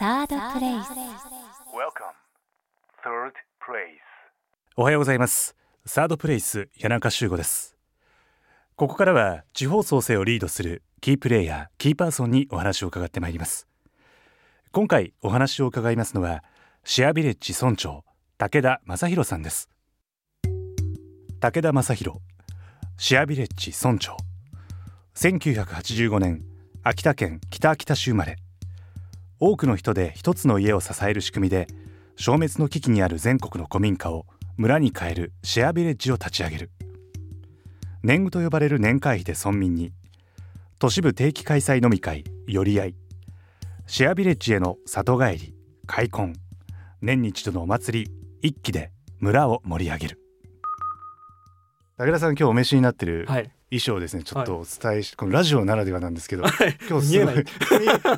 サードプレイス Welcome, third place. おはようございます。サードプレイス谷中修吾です。ここからは地方創生をリードするキープレイヤーキーパーソンにお話を伺ってまいります。今回お話を伺いますのはシェアビレッジ村長武田正弘さんです。武田正弘シェアビレッジ村長。1985年秋田県北秋田市生まれ多くの人で一つの家を支える仕組みで消滅の危機にある全国の古民家を村に変えるシェアビレッジを立ち上げる。年貢と呼ばれる年会費で村民に都市部定期開催飲み会寄り合い。シェアビレッジへの里帰り開墾。年に一度のお祭り一気で村を盛り上げる。武田さん今日お召しになってる。衣装ですねちょっとお伝えし、このラジオならではなんですけど今日すごい見えない。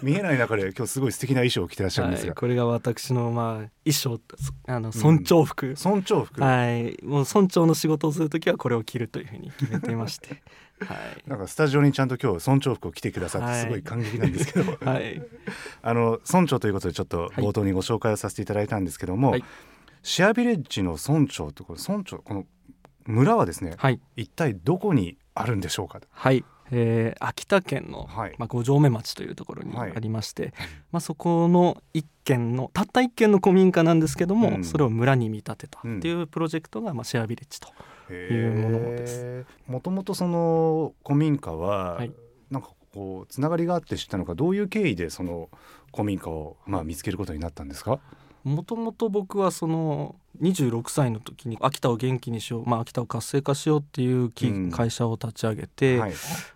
見えない 中で今日すごい素敵な衣装を着てらっしゃるんですが、はい、これが私のまあ衣装そあの村長服、村長服、はい。もう村長の仕事をするときはこれを着るというふうに決めていまして。はい。なんかスタジオにちゃんと今日村長服を着てくださってはい。すごい感激なんですけど、はい。あの村長ということでちょっと冒頭にご紹介をさせていただいたんですけども、はい。シェアビレッジの村長とこれ村長この村はですねはい。一体どこにあるんでしょうか？はい、えー秋田県の、はい。まあ、五城目町というところにはい。ありまして、まあ、そこの一軒のたった一軒の古民家なんですけども、うん。それを村に見立てたっていうプロジェクトが、まあ、シェアビレッジというものです。もともとその古民家は、はい。なんかこうつながりがあって知ったのかどういう経緯でその古民家をまあ見つけることになったんですか？もともと僕はその26歳の時に秋田を元気にしよう、まあ、秋田を活性化しようっていう会社を立ち上げて、はい、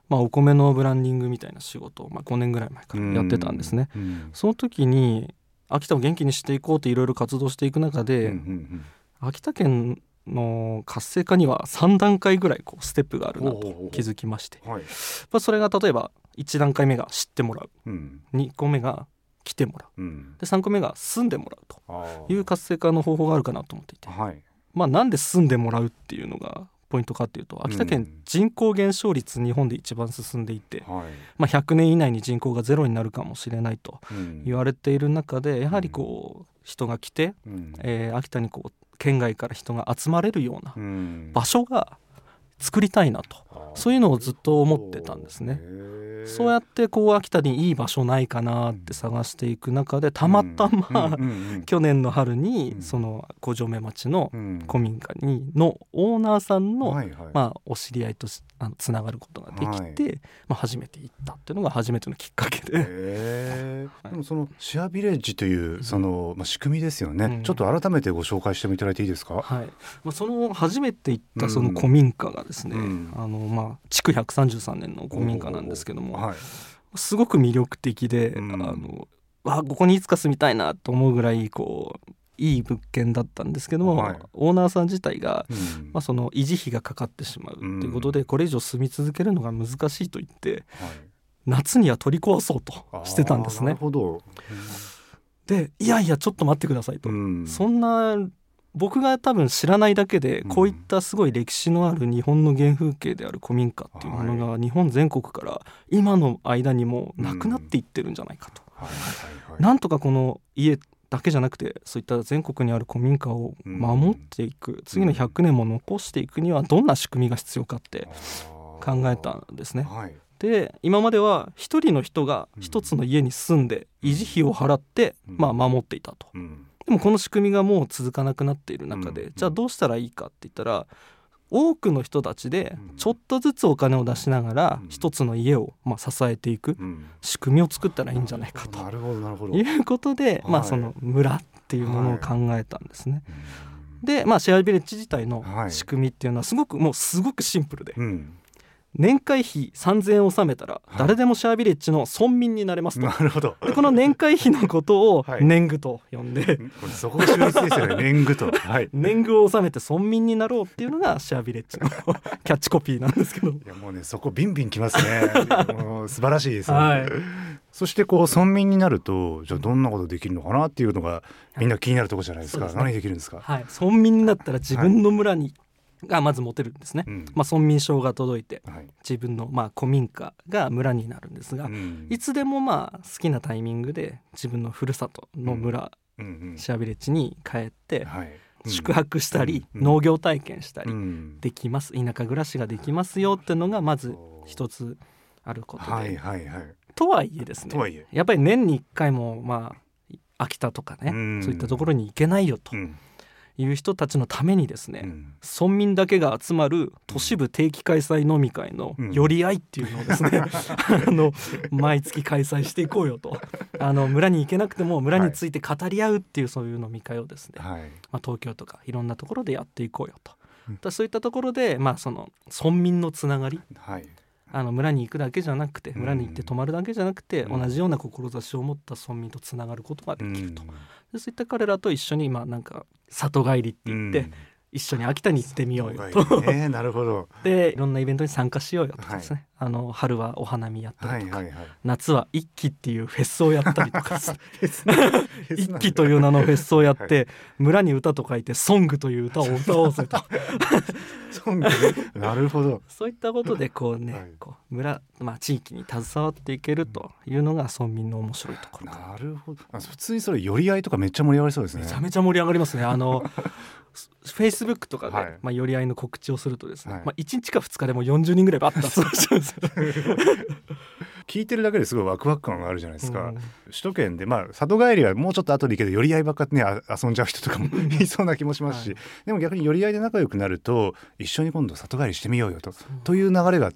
まあ、お米のブランディングみたいな仕事を、まあ、5年ぐらい前からやってたんですね。うん。その時に秋田を元気にしていこうっていろいろ活動していく中で、うんうん秋田県の活性化には3段階ぐらいこうステップがあるなと気づきまして、うんはい。まあ、それが例えば1段階目が知ってもらう。うん。2個目が来てもらう。うん。で3個目が住んでもらうと。いう活性化の方法があるかなと思っていて、はい。まあ、なんで住んでもらうっていうのがポイントかっていうと秋田県うん人口減少率日本で一番進んでいて、はい。まあ、100年以内に人口がゼロになるかもしれないとうん。言われている中でやはりこう人が来て、うん。えー秋田にこう県外から人が集まれるようなうん。場所が作りたいなとそういうのをずっと思ってたんですね。そうやっってこう秋田にいい場所ないかなって探していく中でたまたま、去年の春にうん。その五城目町の年古民家にのオーナーさんの、まあ、お知り合いとしあのつながることができて、まあ、初めて行ったっていうのが初めてのきっかけで、へはい。ーでもそのシェアビレッジというその、まあ、仕組みですよね、うん。ちょっと改めてご紹介してもいただいていいですか、はい。まあ、その初めて行ったその古民家がですね、うん。あのまあ築133年の古民家なんですけども、はい。すごく魅力的で、うん。あのわあここにいつか住みたいなと思うぐらいこういい物件だったんですけども、はい。オーナーさん自体が、うん。まあ、その維持費がかかってしまうということで、これ以上住み続けるのが難しいと言ってはい。夏には取り壊そうとしてたんですあーなるね。ほど、でいやいやちょっと待ってくださいと、うん。そんな僕が多分知らないだけでうん。こういったすごい歴史のある日本の原風景である古民家っていうものが日本全国から今の間にもなくなっていってるんじゃないかと。なんとかこの家だけじゃなくてそういった全国にある古民家を守っていく、次の100年も残していくにはどんな仕組みが必要かって考えたんですね。はい。で今までは一人の人が一つの家に住んで維持費を払って、うん。まあ、守っていたと。うんでもこの仕組みがもう続かなくなっている中で、うんじゃあどうしたらいいかって言ったら多くの人たちでうん。ちょっとずつお金を出しながらうん。一つの家をまあ支えていくうん。仕組みを作ったらいいんじゃないかと。いうことで、まあ、はいその村っていうものを考えたんですね。うで、まあ、シェアビレッジ自体のはい。仕組みっていうのはすごくもうすごくシンプルで、ん年会費3,000円を納めたらはい。誰でもシェアビレッジの村民になれますと。なるほど。でこの年会費のことを はい。年貢と呼んで、これそこが秀逸ですよね 年貢と。はい。年貢を納めて村民になろうっていうのがシェアビレッジの キャッチコピーなんですけど。いやもうねそこビンビンきますね。もう素晴らしいですよ。ね、はい。そしてこう村民になるとじゃあどんなことできるのかなっていうのがみんな気になるところじゃないですか、ね。何できるんですか？はい、村民になったら自分の村にがまず持てるんですね、うん。まあ、村民証が届いてはい。自分のまあ古民家が村になるんですが、うん。いつでもまあ好きなタイミングで自分のふるさとの村、シアビレッジに帰ってはい。宿泊したり、うん農業体験したりうん。できます。田舎暮らしができますよっていうのがまず一つあることで、はいはいはい。とはいえですねとはいえ。やっぱり年に1回もまあ秋田とかね、うん。そういったところに行けないよと。うんいう人たちのためにですね、うん。村民だけが集まる都市部定期開催飲み会のうん。寄り合いっていうのをですね、あの毎月開催していこうよと。あの村に行けなくても村について語り合うっていうそういう飲み会をですね、はい。まあ、東京とかいろんなところでやっていこうよと。うん。そういったところで、まあ、その村民のつながり。はい。あの村に行くだけじゃなくてうん。村に行って泊まるだけじゃなくて、うん。同じような志を持った村民とつながることがでうきると、そういった彼らと一緒にまあなんか里帰りって言って、一緒に秋田に行ってみようよと。ね。なるほど。でいろんなイベントに参加しようよとかですね、あの春はお花見やったりとか、はいはいはい。夏は一期っていうフェスをやったりとか 一一期という名のフェスをやって、村に歌と書いて「ソング」という歌を歌おうぜと。ソング？ねなるほど。そういったことでこうね、はい。こう村、まあ、地域に携わっていけるというのが村民の面白いところかな。なるほど。あ普通にそれ寄り合いとかめっちゃ盛り上がりそうですね。めちゃめちゃ盛り上がりますね。あのフェイスブックとかで、はい。まあ、寄り合いの告知をするとですね、はい。まあ、1日か2日でもう40人ぐらいバッと集まっちゃうんですよ。聞いてるだけですごいワクワク感があるじゃないですか、うん。首都圏でまあ里帰りはもうちょっと後でいいけど寄り合いばっかねあ遊んじゃう人とかもいそうな気もしますし、はい。でも逆に寄り合いで仲良くなると一緒に今度里帰りしてみようよと。という流れが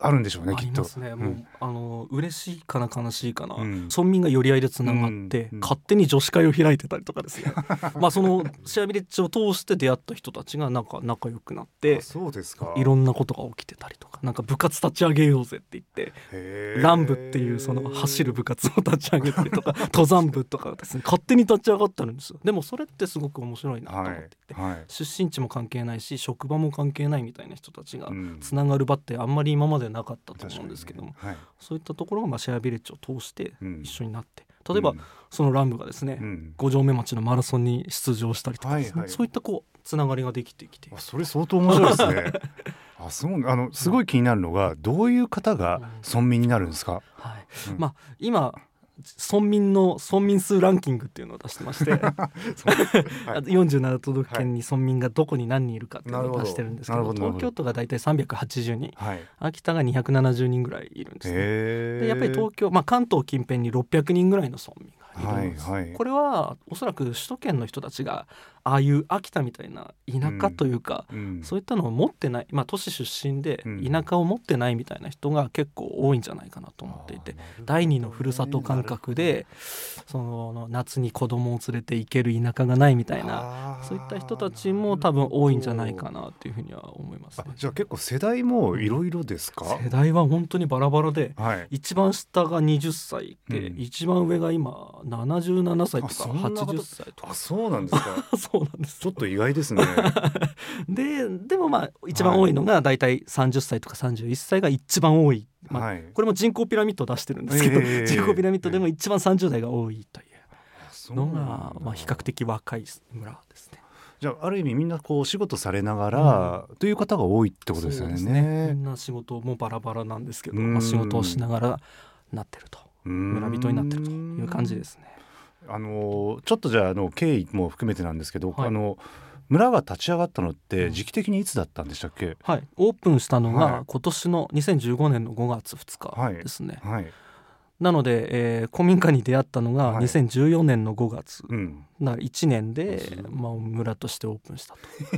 あるんでしょうねあきっと。ね。うんあの嬉しいかな悲しいかな、うん。村民が寄り合いでつながって、うん勝手に女子会を開いてたりとかですね。まあそのシェアビレッジを通して出会った人たちがなんか仲良くなってあ。そうですか。いろんなことが起きてたりとかなんか部活立ち上げようぜって言ってへー。ラン部っていうその走る部活を立ち上げたりとか 登山部とかですね勝手に立ち上がってるんですよ。でもそれってすごく面白いなと思っていて、はい。はい出身地も関係ないし職場も関係ないみたいな人たちがうん。つながる場ってあんまり今までなかったと思うんですけども、確かにねそういったところがまあシェアビレッジを通してうん。一緒になって、はい、例えばうん。そのラン部がですね、うん。五条目町のマラソンに出場したりとかね、はいはい。そういったこうつながりができてきて。あそれ相当面白いですね。あそうあのすごい気になるのがどういう方が村民になるんですか、はい。うん。まあ今村民の村民数ランキングっていうのを出してまして、47都道府県に村民がどこに何人いるかっていうのを出してるんですけど,、東京都が大体380人秋田が270人ぐらいいるんですね。へえでやっぱり東京、まあ、関東近辺に600人ぐらいの村民がいるんです、これはおそらく首都圏の人たちがああいう秋田みたいな田舎というか、うん。そういったのを持ってない、まあ、都市出身でうん。田舎を持ってないみたいな人が結構多いんじゃないかなと思っていて、第二のふるさと感覚でその夏に子供を連れて行ける田舎がないみたいななそういった人たちも多分多いんじゃないかなっていうふうには思いますね。じゃあ結構世代もいろいろですか、世代は本当にバラバラではい。一番下が20歳で、うん。一番上が今77歳とかあそんなこと80歳とか。あそうなんですか そうなんですちょっと意外ですね。ででもまあ一番多いのが大体30歳とか31歳が一番多い、まあはい。これも人口ピラミッドを出してるんですけど、ええ。人口ピラミッドでも一番30代が多いというのが、まあ、比較的若い村ですね。じゃあある意味みんなこうお仕事されながら、という方が多いってことですよね。そうみんな仕事もバラバラなんですけど、うんまあ、仕事をしながらなってると。村人になってるという感じですね。あのちょっとじゃああの経緯も含めてなんですけど、はい。あの村が立ち上がったのっうん。て時期的にいつだったんでしたっけ、はい、オープンしたのはい。が今年の2015年の5月2日ですね。はい、なので、えー古民家に出会ったのがはい。2014年の5月、うん、だから1年です、まあ、村としてオープンした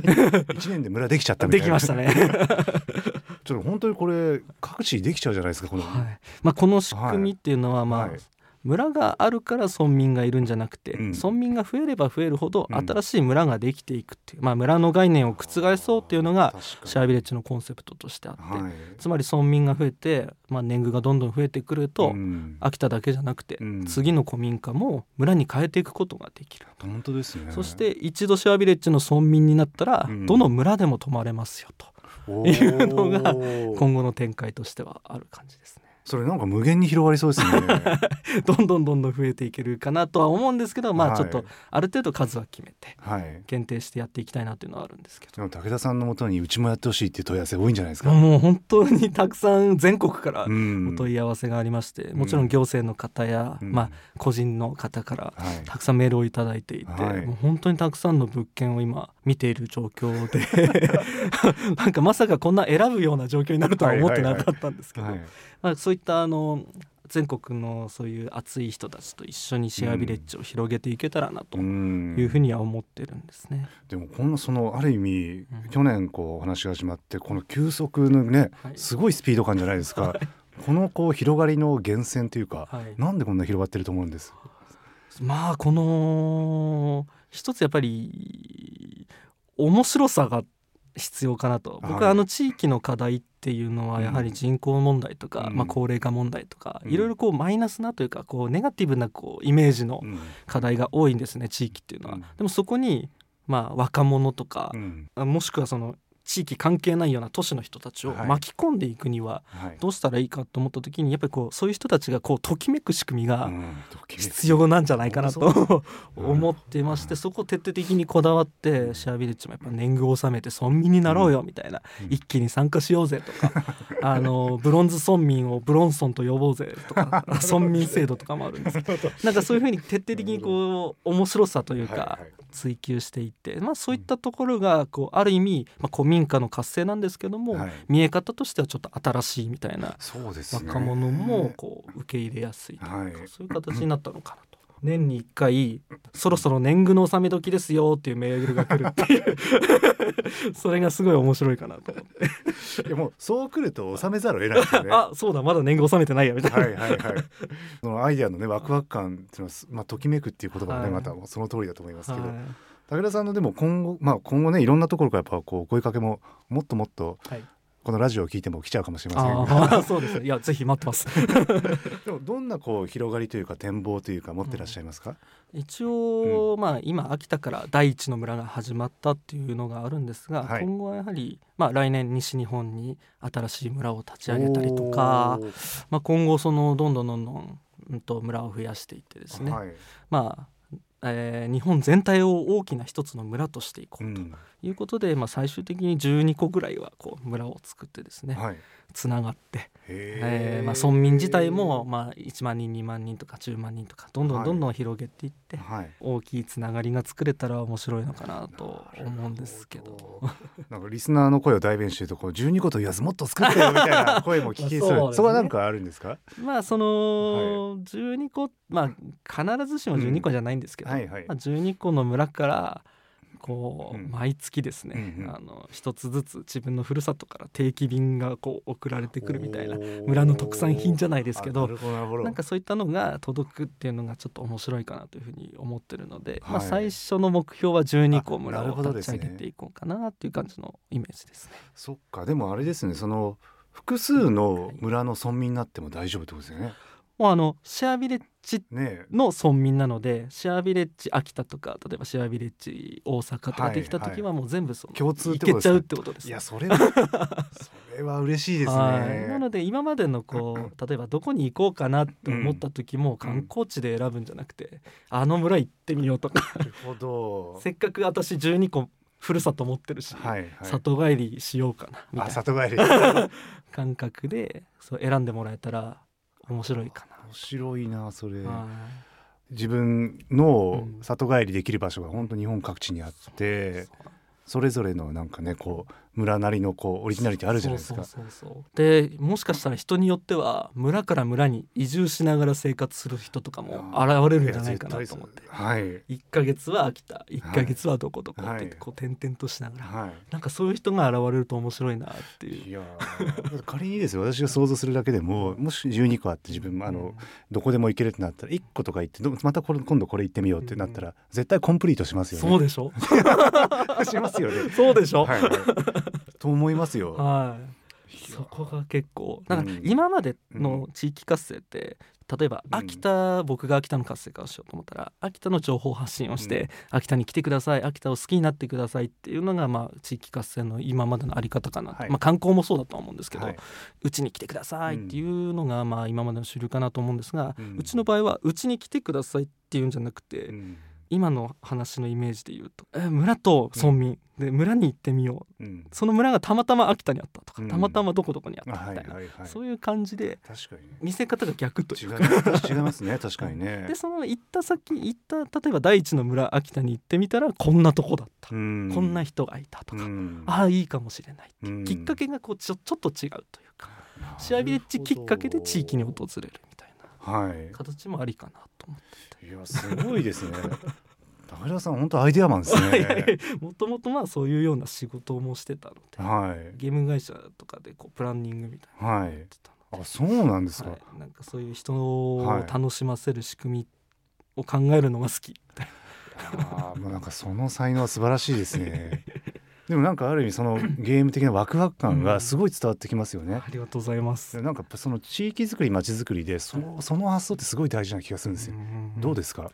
一年で村できちゃったと。みたいな。できましたね。ちょっと本当にこれ各地できちゃうじゃないですかこの、はい。まあ、この仕組みっていうのは、まあはい村があるから村民がいるんじゃなくて、うん。村民が増えれば増えるほどうん。新しい村ができていくっていう、まあ、村の概念を覆そうっていうのがシェアビレッジのコンセプトとしてあって、はい。つまり村民が増えて、まあ、年貢がどんどん増えてくると、うん。秋田だけじゃなくて、うん。次の古民家も村に変えていくことができる。本当ですね。そして一度シェアビレッジの村民になったら、うん。どの村でも泊まれますよとおいうのがー。今後の展開としてはある感じですね。それなんか無限に広がりそうですね。どんどんどんどん増えていけるかなとは思うんですけどまはい。あちょっとある程度数は決めてはい。限定してやっていきたいなっていうのはあるんですけど。でも武田さんのもとにうちもやってほしいっていう問い合わせ多いんじゃないですか、もう本当にたくさん全国からうん。お問い合わせがありまして、もちろん行政の方や、うん。まあ、個人の方からはい。たくさんメールをいただいていて、はい。もう本当にたくさんの物件を今見ている状況で なんかまさかこんな選ぶような状況になるとは思ってなかったんですけど、はい。まあ、そういったあの全国のそういう熱い人たちと一緒にシェアビレッジを広げていけたらなとうん。いうふうには思ってるんですね。でもこんなそのある意味、うん。去年こうお話が始まってこの急速のね、はい。すごいスピード感じゃないですか、このこう広がりの源泉というか、はい。なんでこんな広がってると思うんです？まあこの一つやっぱり面白さが必要かなと。僕はあの地域の課題っていうのはやはり人口問題とか、うん。まあ、高齢化問題とか、うん。いろいろこうマイナスなというかこうネガティブなこうイメージのうん。課題が多いんですね地域っていうのは。うん。でもそこにまあ若者とかう、ん。もしくはその地域関係ないような都市の人たちをはい。巻き込んでいくにははい。どうしたらいいかと思った時にやっぱりこうそういう人たちがこうときめく仕組みが必要なんじゃないかなと思ってましてそこを徹底的にこだわってシェアビレッジもやっぱ年貢を納めて村民になろうよみたいな、うん。一気に参加しようぜとか。あのブロンズ村民をブロンソンと呼ぼうぜとか 村民制度とかもあるんですけど。なんかそういうふうに徹底的にこう面白さというか追求していって、まあ、そういったところがこうある意味、まあ、古民家の活性なんですけども、はい。見え方としてはちょっと新しいみたいなそうですね。若者もこう受け入れやすいというか、はい。そういう形になったのかなと。年に1回そろそろ年貢の納め時ですよっていうメールが来るっていう。それがすごい面白いかなと。思っていやもうそう来ると収めざるを得ないですよね。あそうだまだ年貢納めてないやみたいな、はいはいはい。そのアイデアのねワクワク感っていうのはすまあときめくっていう言葉もね、はい。またその通りだと思いますけど、はい武田さんのでも今後まあ今後ねいろんなところからやっぱこう声かけももっともっとはい。このラジオを聞いても来ちゃうかもしれません。が、そうですね。いやぜひ待ってます。でもどんなこう広がりというか展望というか持ってらっしゃいますか？一応、まあ今秋田から第一の村が始まったっていうのがあるんですが、はい。今後はやはり、まあ、来年西日本に新しい村を立ち上げたりとかまあ、今後そのどんどんどんどん、うん、と村を増やしていってですね、はい。まあえー日本全体を大きな一つの村としていこうとうんいうことで、まあ、最終的に12個ぐらいはこう村を作ってですねはい。つながって、へえーまあ、村民自体も、まあ、1万人2万人とか10万人とかどんどんどんどん広げていって、はい。大きいつながりが作れたら面白いのかなと思うんですけど。なんかリスナーの声を代弁してるとこう12個と言わずもっと作ってよみたいな声も聞きそうまあそうですね。そこはなんかあるんですか？まあその12個、まあ必ずしも12個じゃないんですけど、はいはい。まあ、12個の村からこう、うん。毎月ですね、うんうん。あの一つずつ自分のふるさとから定期便がこう送られてくるみたいな村の特産品じゃないですけどあなんかそういったのが届くっていうのがちょっと面白いかなというふうに思ってるので、まあ、はい。最初の目標は12個村を立ち上げていこうかなっていう感じのイメージですね。そっかでもあれですねその複数の村の村民になっても大丈夫ってことですよね。もうあのシェアビレッジねえ。の村民なのでシェアビレッジ秋田とか例えばシェアビレッジ大阪とかできた時はもう全部そう、共通っいてことですかけちゃうってことです。いやそれはそれは嬉しいですはい。ね。なので今までのこう例えばどこに行こうかなって思った時も観光地で選ぶんじゃなくて、あの村行ってみようとか。なるほど。せっかく私12個ふるさと持ってるし、はいはい。里帰りしようかなみたあいな里帰り。感覚でそう選んでもらえたら面白いか面白いなそれ。な。はい自分のうん里帰りできる場所が本当日本各地にあって、それぞれのなんかねこう村なりのこうオリジナリティあるじゃないですか。そうそうそうでもしかしたら人によっては村から村に移住しながら生活する人とかも現れるんじゃないかなと思ってはい1ヶ月は秋田1ヶ月はどこどこってはいこう転々としながら、はい。なんかそういう人が現れると面白いなっていう。いやー仮にですよ私が想像するだけでももし12個あって自分もあのどこでも行けるってなったら1個とか行ってどまたこれ今度これ行ってみようってなったら絶対コンプリートしますよね。そうでしょ しますよね。そうでしょ、はいはい。と思いますよ。はい。そこが結構。なんかうん今までの地域活性って例えばうん。秋田、僕が秋田の活性化をしようと思ったら秋田の情報発信をして、秋田に来てください秋田を好きになってくださいっていうのがまあ地域活性の今までのあり方かな、はい。まあ、観光もそうだと思うんですけど、はい。うちに来てくださいっていうのがまあ今までの主流かなと思うんですが、ううんちの場合はうちに来てくださいっていうんじゃなくて、うん今の話のイメージで言うとえ村と村民、で村に行ってみよう。うん。その村がたまたま秋田にあったとか、うん。たまたまどこどこにあったみたいな、はいはいそういう感じで確かにね。見せ方が逆とい違いうか。ます。違いますね。確かにね。でその行った先行った例えば第一の村秋田に行ってみたらこんなとこだった、うん。こんな人がいたとか、うん。ああいいかもしれないきっかけがこうちょちょっと違うというか。シェアビレッジきっかけで地域に訪れるみたいなはい。形もありかなと思って。いやすごいですね高田さん本当アイデアマンですね。もともとまあそういうような仕事もしてたのではい。ゲーム会社とかでこうプランニングみたいなやってたのであそうなんですか、はい、なんかそういう人を楽しませる仕組みを考えるのが好き。みたいああもうなんかその才能は素晴らしいですね。でもなんかある意味そのゲーム的なワクワク感がすごい伝わってきますよね。な、ありがとうございます。でなんかその地域づくり町づくりでそその発想ってすごい大事な気がするんですよ、どうですか？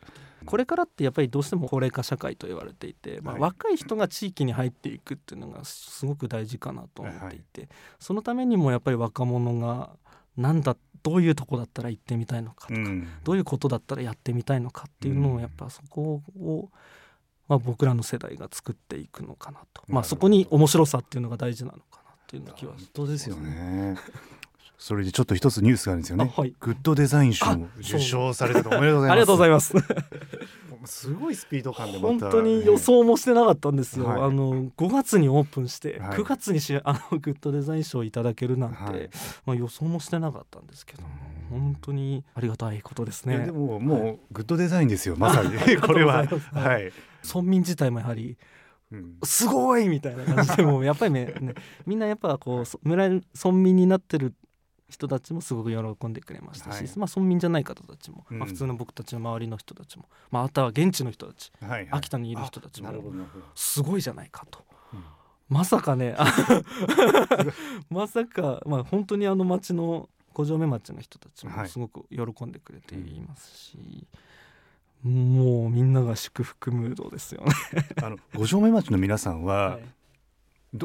これからってやっぱりどうしても高齢化社会と言われていて、まあ、はい。若い人が地域に入っていくっていうのがすごく大事かなと思っていて、そのためにもやっぱり若者がなんだどういうとこだったら行ってみたいのかとか、うん。どういうことだったらやってみたいのかっていうのうんをやっぱそこを、まあ、僕らの世代が作っていくのかなと、まあ、そこに面白さっていうのが大事なのかなっていう気は本し当ですよねそれでちょっと一つニュースがあるんですよね、あはい。グッドデザイン賞受賞されたと。おめでとうございます。ありがとうございます。すごいスピード感でまた。本当に予想もしてなかったんですよ、はい。あの5月にオープンして、はい。9月にしあのグッドデザイン賞をいただけるなんて、はい。まあ、予想もしてなかったんですけども本当にありがたいことですね。でももうグッドデザインですよまさに。これは。はい、村民自体もやはりうん。すごいみたいな感じでもうやっぱりねねみんなやっぱこうそ村村民になってる人たちもすごく喜んでくれましたし、はい。まあ、村民じゃない方たちも、うん。まあ、普通の僕たちの周りの人たちも、まあ、あとは現地の人たちはいはい。秋田にいる人たちもすごいじゃないかと。うん。まさかねあ まさか、まあ、本当にあの町の五条目町の人たちもはい。すごく喜んでくれていますし、もうみんなが祝福ムードですよね。あの五条目町の皆さんは、はい。ど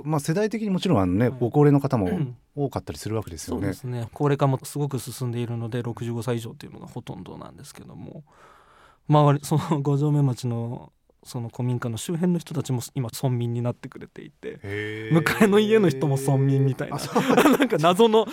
まあ、世代的にもちろんあのね、はいご高齢の方もうん。多かったりするわけですよね。そうで。すね。高齢化もすごく進んでいるので65歳以上というのがほとんどなんですけども。周りその五条目町のその古民家の周辺の人たちも今村民になってくれていてへー。向かいの家の人も村民みたいな。なんか謎の。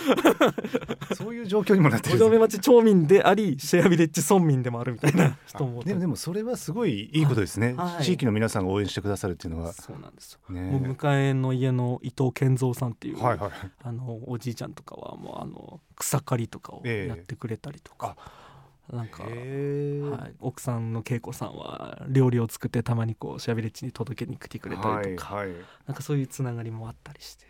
そういう状況にもなってる。五んですね条目町町民でありシェアビレッジ村民でもあるみたいな人も。あでもでもそれはすごいいいことですね、はい。地域の皆さんが応援してくださるっていうのは、そうなんですよ、ね。もう向かいの家の伊藤健三さんっていう、はいはいあのおじいちゃんとかはもうあの草刈りとかをええ。やってくれたりとか、なんか、はい、奥さんの恵子さんは料理を作ってたまにこうシェアビレッジに届けに来てくれたりとか、はいはい。なんかそういうつながりもあったりして。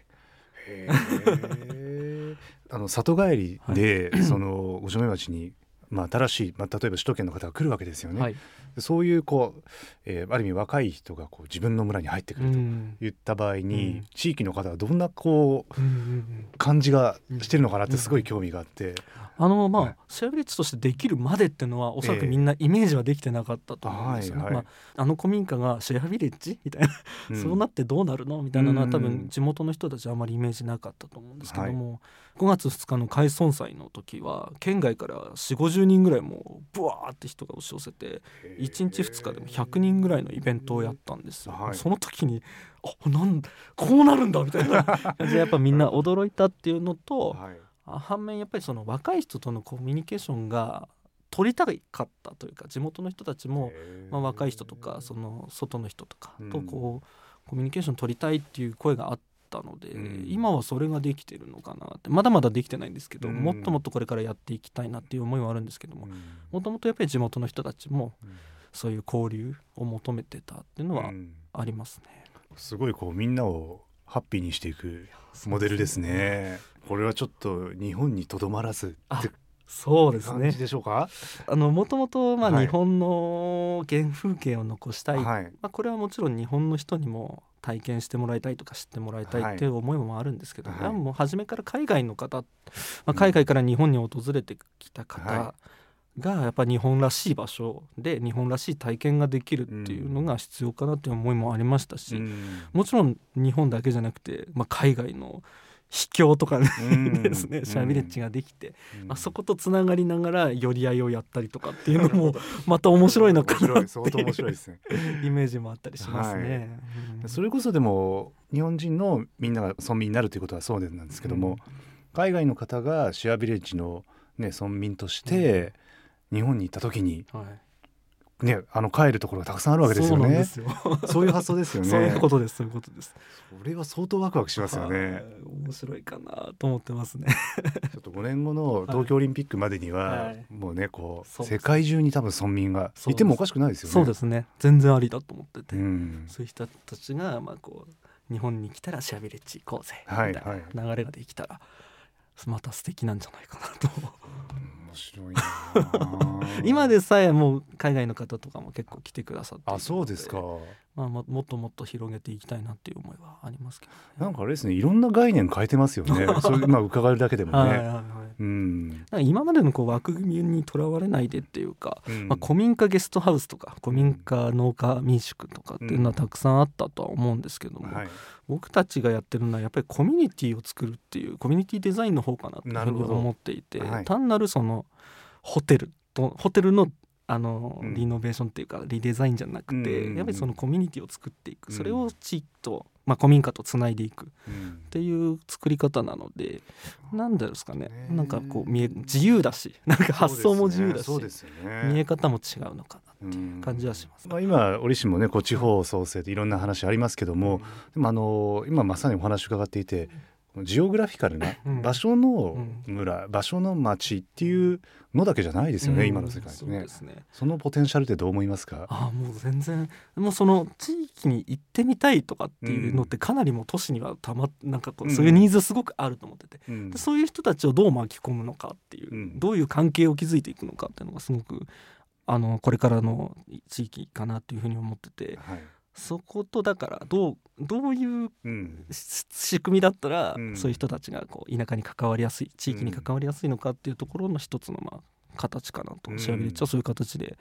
あの里帰りで、その五条目町に、まあ、新しい、まあ、例えば首都圏の方が来るわけですよね。はい、そういうこう、えーある意味若い人がこう自分の村に入ってくうるとん言った場合に、うん。地域の方はどんなこううん感じがしてるのかなってすごい興味があって、あのまあ、はい。シェアビレッジとしてできるまでっていうのはおそらええ。くみんなイメージはできてなかったと思うんですよね。はいはい。まあ、あの古民家がシェアビレッジみたいな、うん。そうなってどうなるのみたいなのは多うん。分地元の人たちはあまりイメージなかったと思うんですけども、5月2日の開村祭の時は県外から4 5 0人ぐらいもうブワーって人が押し寄せて1日2日でも100人ぐらいのイベントをやったんですよ。はい。その時にあなんこうなるんだみたいな。感 じでやっぱみんな驚いたっていうのと、はい。あ反面やっぱりその若い人とのコミュニケーションが取りたかったというか地元の人たちも、まあ、若い人とかその外の人とかとこうコミュニケーション取りたいっていう声があったので、うん。今はそれができてるのかなってまだまだできてないんですけど、うん。もっともっとこれからやっていきたいなっていう思いはあるんですけどもうん。もともとやっぱり地元の人たちもうん。そういう交流を求めてたっていうのはうん。ありますね。すごいこうみんなをハッピーにしていくモデルですね。これはちょっと日本にとどまらずあってそうですね。感じでしょうか？あのもともとまあはい。日本の原風景を残したい、はい。まあ、これはもちろん日本の人にも体験してもらいたいとか知ってもらいたいっていう思いもあるんですけど、はい。もう初めから海外の方、まあ、海外から日本に訪れてきた方はがやっぱ日本らしい場所で日本らしい体験ができるっていうのが必要かなっていう思いもありましたし、うん。もちろん日本だけじゃなくて、まあ、海外の秘境とかねうん。ですね。シャービレッジができて、うん。まあ、そことつながりながら寄り合いをやったりとかっていうのも また面白いのかな面って白い。相当面白いいうですね。イメージもあったりしますね。うん。それこそでも日本人のみんなが村民になるということはそうなんですけども、うん。海外の方がシェアビレッジの、ね、村民として日本に行った時に、はいね、あの帰るところがたくさんあるわけですよね。そういう発想ですよね。そういうことです。そういうことです。それは相当ワクワクしますよはいね。面白いかなと思ってますね。ちょっと5年後の東京オリンピックまでには、はいもうねこう世界中に多分村民がいてもおかしくないですよね。そうですね。全然ありだと思ってて、うん、そういう人たちがまあこう日本に来たらシャービレッジ行こうぜはいみたいな流れができたら。また素敵なんじゃないかなと面白い 今でさえもう海外の方とかも結構来てくださってあそうですか。まあ、ももっともっと広げていきたいなっていう思いはありますけど、ね、なんかあれですねいろんな概念変えてますよね。それまあ伺えるだけでもね。はいはいはいうん。今までのこう枠組みにとらわれないでっていうか、うんまあ、古民家ゲストハウスとか古民家農家民宿とかっていうのはたくさんあったとは思うんですけども、はい。僕たちがやってるのはやっぱりコミュニティを作るっていうコミュニティデザインの方かなというふうに思っていて、はい単なるそのホテルとホテルのあのうん。リノベーションっていうかリデザインじゃなくて、うん。うんうんやっぱりそのコミュニティを作っていく、うん。それを地域と、まあ、古民家とつないでいく。っうん。ていう作り方なのでなんですかね。ね。なんかこう見え自由だし なんか発想も自由だし、そうですよね。見え方も違うのかなっていううん。感じはします。まあ、今折しもねこう地方創生でいろんな話ありますけども、でもあの今まさにお話伺っていてジオグラフィカルなうん。場所の村、場所の町っていうのだけじゃないですよね、うん。今の世界ね。ですね。そのポテンシャルってどう思いますか？ああもう全然もうその地域に行ってみたいとかっていうのってかなりもう都市にはたまなんかこううん。そういうニーズすごくあると思ってて、うん。でそういう人たちをどう巻き込むのかっていう、うん。どういう関係を築いていくのかっていうのがすごくあのこれからの地域かなっていうふうに思ってて。はいそことだからどうどういう仕組みだったら、うん。そういう人たちがこう田舎に関わりやすい地域に関わりやすいのかっていうところの一つのまあ形かなと、うん。シェアビレッジはそういう形で。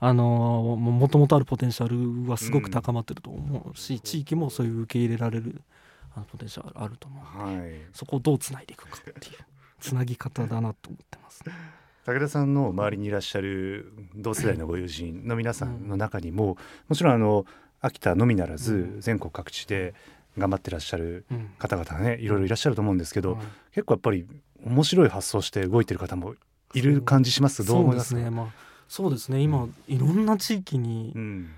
あのーももともとあるポテンシャルはすごく高まってると思うし、地域もそういう受け入れられるあのポテンシャルあると思うはい。そこをどうつないでいくかっていう つなぎ方だなと思ってます、武田さんの周りにいらっしゃる同世代のご友人の皆さんの中にも、もちろんあの秋田のみならずうん。全国各地で頑張ってらっしゃるうん。方々ねいろいろいらっしゃると思うんですけど、はい結構やっぱり面白い発想して動いてる方もいる感じします？どう思いますか？そうですねまあそうですね。今、いろんな地域にうん。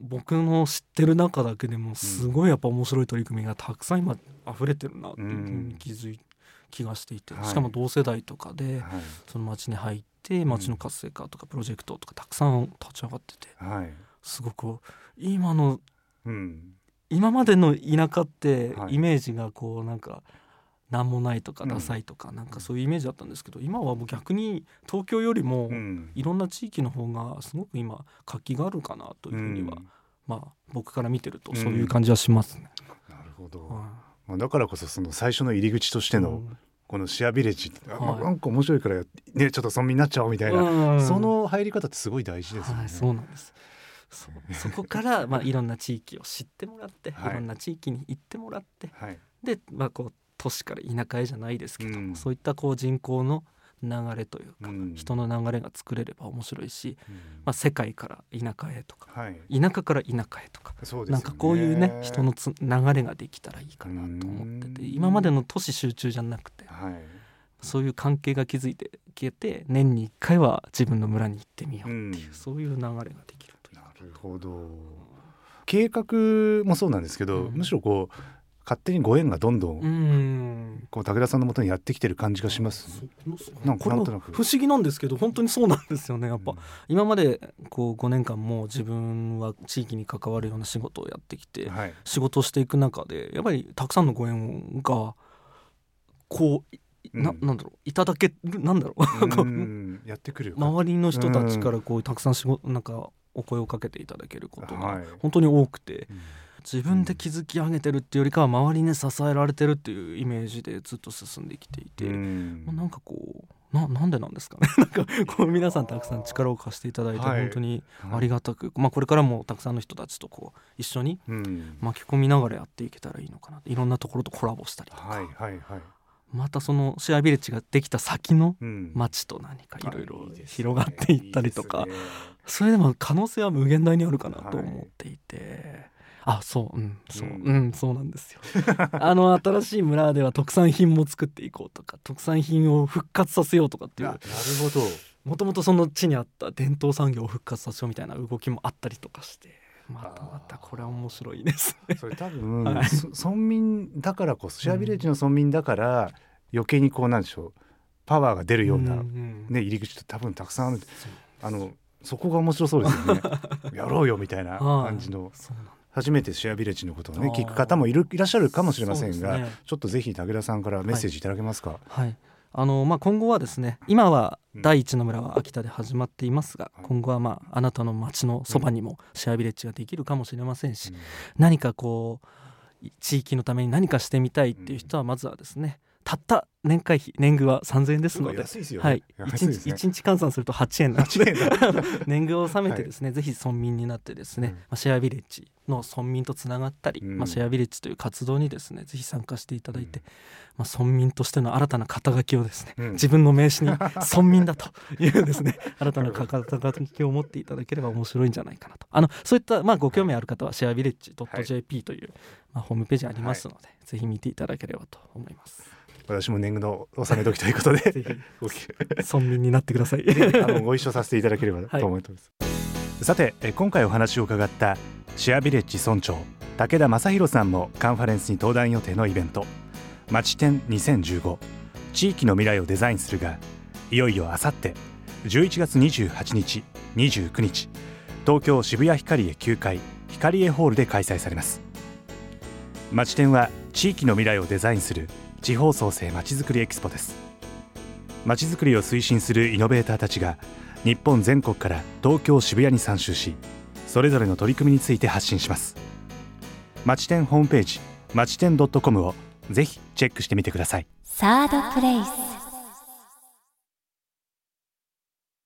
僕の知ってる中だけでもすごいやっぱ面白い取り組みがたくさん今溢れてるなっていうふうに気づい気がしていて、はい。しかも同世代とかではい。その町に入って町の活性化とかプロジェクトとかたくさん立ち上がっててはいすごく今のうん。今までの田舎ってはい。イメージがこうなんか何もないとかうんダサいとかなんかそういうイメージだったんですけど今はもう逆に東京よりもうん。いろんな地域の方がすごく今活気があるかなというふうには、うん。まあ僕から見てるとうん。そういう感じはしますね。なるほど、はまあ、だからこそその最初の入り口としてのうん。このシェアビレッジって、あはい。なんか面白いからねちょっと村民になっちゃおうみたいな、うん。その入り方ってすごい大事ですよね。はい、そうなんです。そそこから まあいろんな地域を知ってもらって、はい。い、ろんな地域に行ってもらってはい。でまあこう都市から田舎へじゃないですけども、うん。そういったこう人口の流れというか、うん。人の流れが作れれば面白いし、うん。まあ、世界から田舎へとかはい、田舎から田舎へとか、ね。なんかこういうね人のつ流れができたらいいかなと思っててうん。今までの都市集中じゃなくてはい、そういう関係が築いて消えて年に1回は自分の村に行ってみようっていう、うん。そういう流れができるるほど。計画もそうなんですけど、うん。むしろこう勝手にご縁がどんどん、うん。こう武田さんのもとにやってきてる感じがします、なんかなんとなく。不思議なんですけど本当にそうなんですよね。やっぱ、うん今までこう5年間も自分は地域に関わるような仕事をやってきてはい。仕事をしていく中でやっぱりたくさんのご縁がこうなうん。なんだろういただけるなんだろう。やってくるよ。周りの人たちからこうたくさん仕事なんかお声をかけていただけることがはい。本当に多くてうん。自分で築き上げてるっていうよりかは周りに支えられてるっていうイメージでずっと進んできていて、うん。まあなんかこうななんでなんですかね？なんかこう皆さんたくさん力を貸していただいてはい。本当にありがたく、まあ、これからもたくさんの人たちとこう一緒にうん。巻き込みながらやっていけたらいいのかないろんなところとコラボしたりとか、はいはいはいまたそのシェアビレッジができた先のうん。街と何かいろいろ広がっていったりとか。それでも可能性は無限大にあるかなと思っていて。あそううんそううん。うん、そうなんですよ。あの新しい村では特産品も作っていこうとか特産品を復活させようとかっていう。あなるほど。もともとその地にあった伝統産業を復活させようみたいな動きもあったりとかしてまたまたこれは面白いですね。それ多分、はい。そ村民だからこそシェアビレッジの村民だから余計にこうなんでしょうパワーが出るような、ね、入り口って多分たくさんあるあのそこが面白そうですよね。やろうよみたいなはい。感じの。初めてシェアビレッジのことをね聞く方もいるいらっしゃるかもしれませんが、ね。ちょっとぜひ武田さんからメッセージいただけますか、はいあのまあ、今後はですね今はうん。第一の村は秋田で始まっていますが、はい。今後はまああなたの町のそばにもシェアビレッジができるかもしれませんし、うん。何かこう地域のために何かしてみたいっていう人はまずはですねたった年会費年貢は3000円ですので。安いですよね、はい、1日安いですね。一日換算すると8円なんで8円だ。年貢を納めてですね、ぜひ村民になってですね、うん。まあ、シェアビレッジの村民とつながったり、うん。まあ、シェアビレッジという活動にですねぜひ参加していただいて、まあ、村民としての新たな肩書きをですね、うん。自分の名刺に村民だというですね 新たな肩書きを持っていただければ面白いんじゃないかなと。あのそういったまあご興味ある方はシェアビレッジ .jp という、まあ、ホームページありますので、ぜひ見ていただければと思います。私も年貢の納め時ということで。村民になってください。あのご一緒させていただければと思います、さてえ今回お話を伺ったシェアビレッジ村長武田正弘さんもカンファレンスに登壇予定のイベント「町展2015地域の未来をデザインする」がいよいよあさって11月28日29日東京渋谷ヒカリエ9階ヒカリエホールで開催されます。町展は地域の未来をデザインする地方創生まちづくりエキスポです。まちづくりを推進するイノベーターたちが日本全国から東京渋谷に参集しそれぞれの取り組みについて発信します。まち店ホームページまち店 .com をぜひチェックしてみてください。サードプレイス